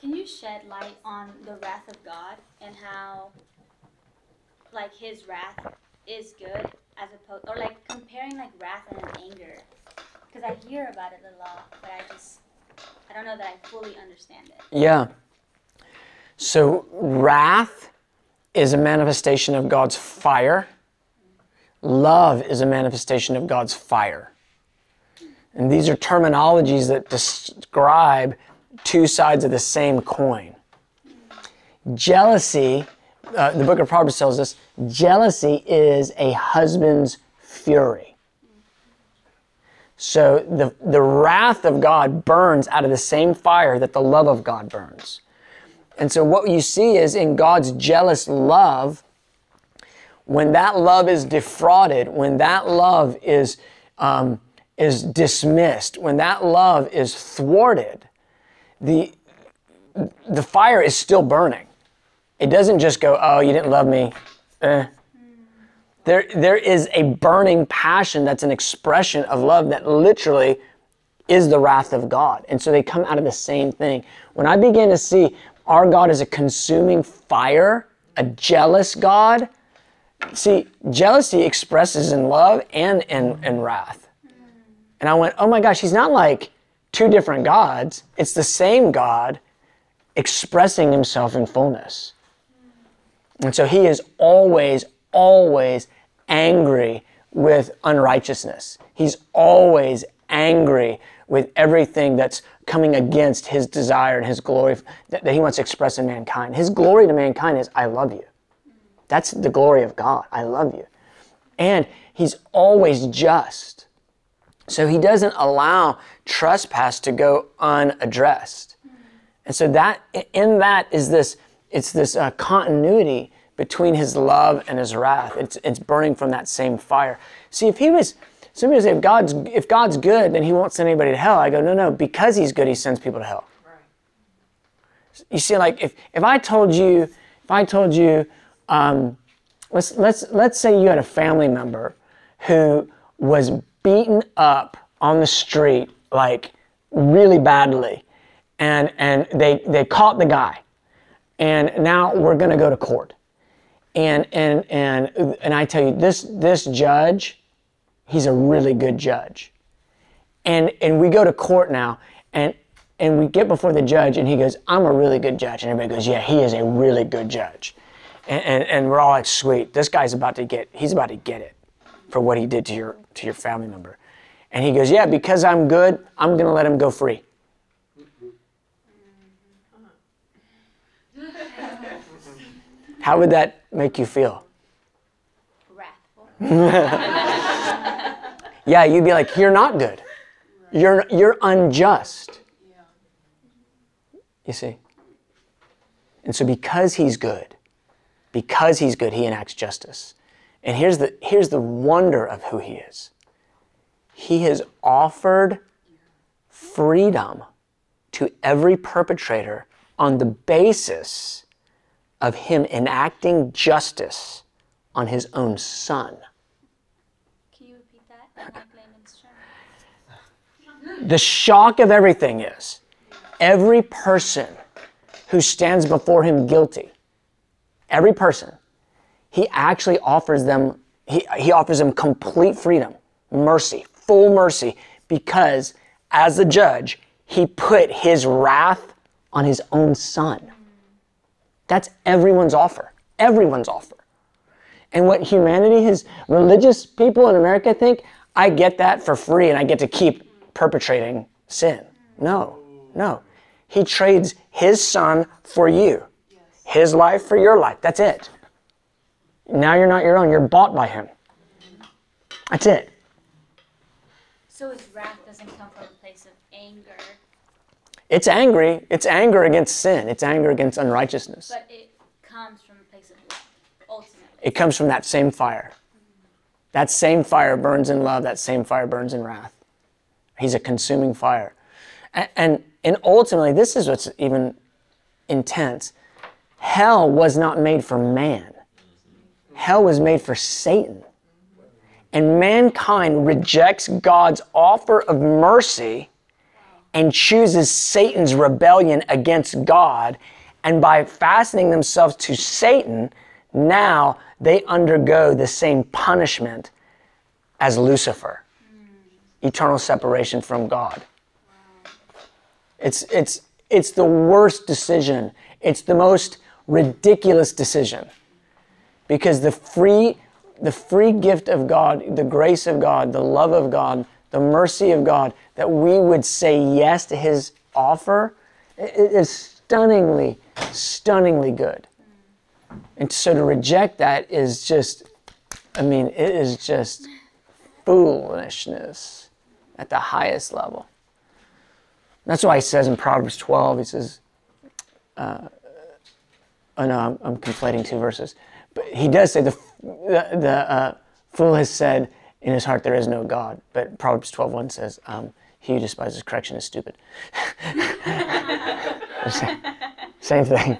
Can you shed light on the wrath of God and how, like, His wrath is good as opposed, or like comparing like wrath and anger? Because I hear about it a lot, but I just, I don't know that I fully understand it. Yeah. So, wrath is a manifestation of God's fire. Love is a manifestation of God's fire. And these are terminologies that describe two sides of the same coin. Jealousy, uh, the book of Proverbs tells us, jealousy is a husband's fury. So the, the wrath of God burns out of the same fire that the love of God burns. And so what you see is in God's jealous love, when that love is defrauded, when that love is, um, is dismissed, when that love is thwarted, the, the fire is still burning. It doesn't just go, oh, you didn't love me. Eh. There, there is a burning passion that's an expression of love that literally is the wrath of God. And so they come out of the same thing. When I begin to see our God as a consuming fire, a jealous God, see, jealousy expresses in love and in, in wrath. And I went, oh my gosh, he's not like two different gods. It's the same God expressing himself in fullness. And so he is always, always angry with unrighteousness. He's always angry with everything that's coming against his desire and his glory that, he wants to express in mankind. His glory to mankind is, I love you. That's the glory of God. I love you. And he's always just. So he doesn't allow trespass to go unaddressed. And so that in that is this it's this uh, continuity between his love and his wrath. It's, it's burning from that same fire. See, if he was, somebody say, if God's, if God's good, then he won't send anybody to hell. I go, no, no, because he's good, he sends people to hell. Right. You see, like, if, if I told you, if I told you, um, let's, let's, let's say you had a family member who was beaten up on the street, like, really badly, and, and they, they caught the guy, and now we're going to go to court and and and and I tell you this this judge, he's a really good judge. And and we go to court now and and we get before the judge and he goes, I'm a really good judge. And everybody goes, Yeah, he is a really good judge. And, and, and we're all like, sweet, this guy's about to get he's about to get it for what he did to your to your family member. And he goes, Yeah, because I'm good, I'm gonna let him go free. How would that make you feel? Wrathful. yeah, you'd be like, you're not good. You're, you're unjust. You see? And so, because he's good, because he's good, he enacts justice. And here's the, here's the wonder of who he is he has offered freedom to every perpetrator on the basis of him enacting justice on his own son. Can you repeat that? the shock of everything is every person who stands before him guilty, every person, he actually offers them, he, he offers them complete freedom, mercy, full mercy, because as a judge, he put his wrath on his own son. That's everyone's offer. Everyone's offer. And what humanity, his religious people in America think, I get that for free and I get to keep perpetrating sin. No, no. He trades his son for you, his life for your life. That's it. Now you're not your own, you're bought by him. That's it. So his wrath doesn't come from a place of anger it's angry. It's anger against sin. It's anger against unrighteousness. But it comes from a place of love, ultimately. It comes from that same fire. That same fire burns in love. That same fire burns in wrath. He's a consuming fire. And, and, and ultimately, this is what's even intense. Hell was not made for man. Hell was made for Satan. And mankind rejects God's offer of mercy and chooses Satan's rebellion against God. And by fastening themselves to Satan, now they undergo the same punishment as Lucifer eternal separation from God. It's, it's, it's the worst decision. It's the most ridiculous decision. Because the free, the free gift of God, the grace of God, the love of God, the mercy of God, that we would say yes to His offer, is stunningly, stunningly good. And so to reject that is just, I mean, it is just foolishness at the highest level. That's why he says in Proverbs 12, he says, uh, oh no, I'm, I'm, conflating two verses. But he does say, the, the, the uh, fool has said, in his heart there is no God. But Proverbs 12.1 says, um, he who despises correction is stupid. same, same thing.